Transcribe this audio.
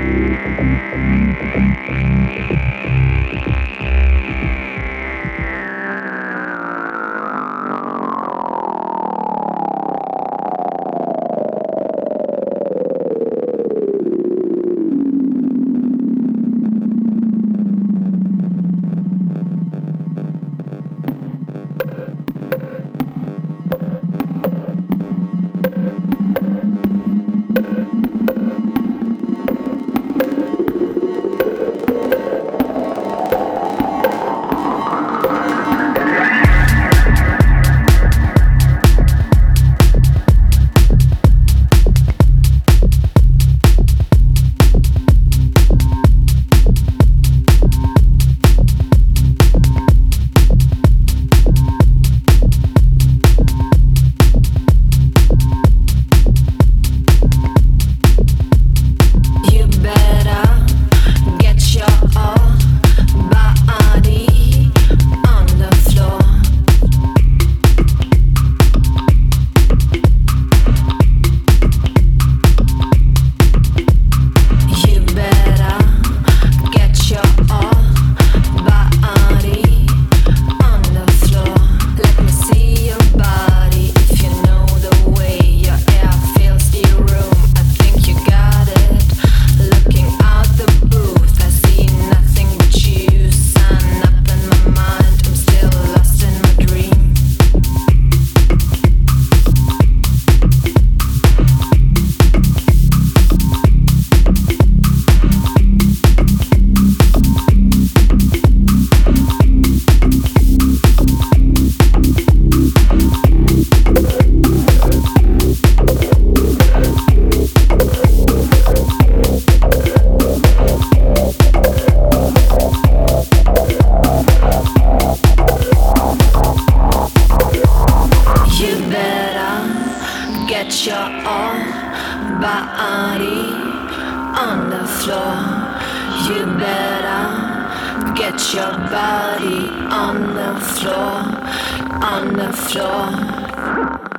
Thank you. On the floor, on the floor.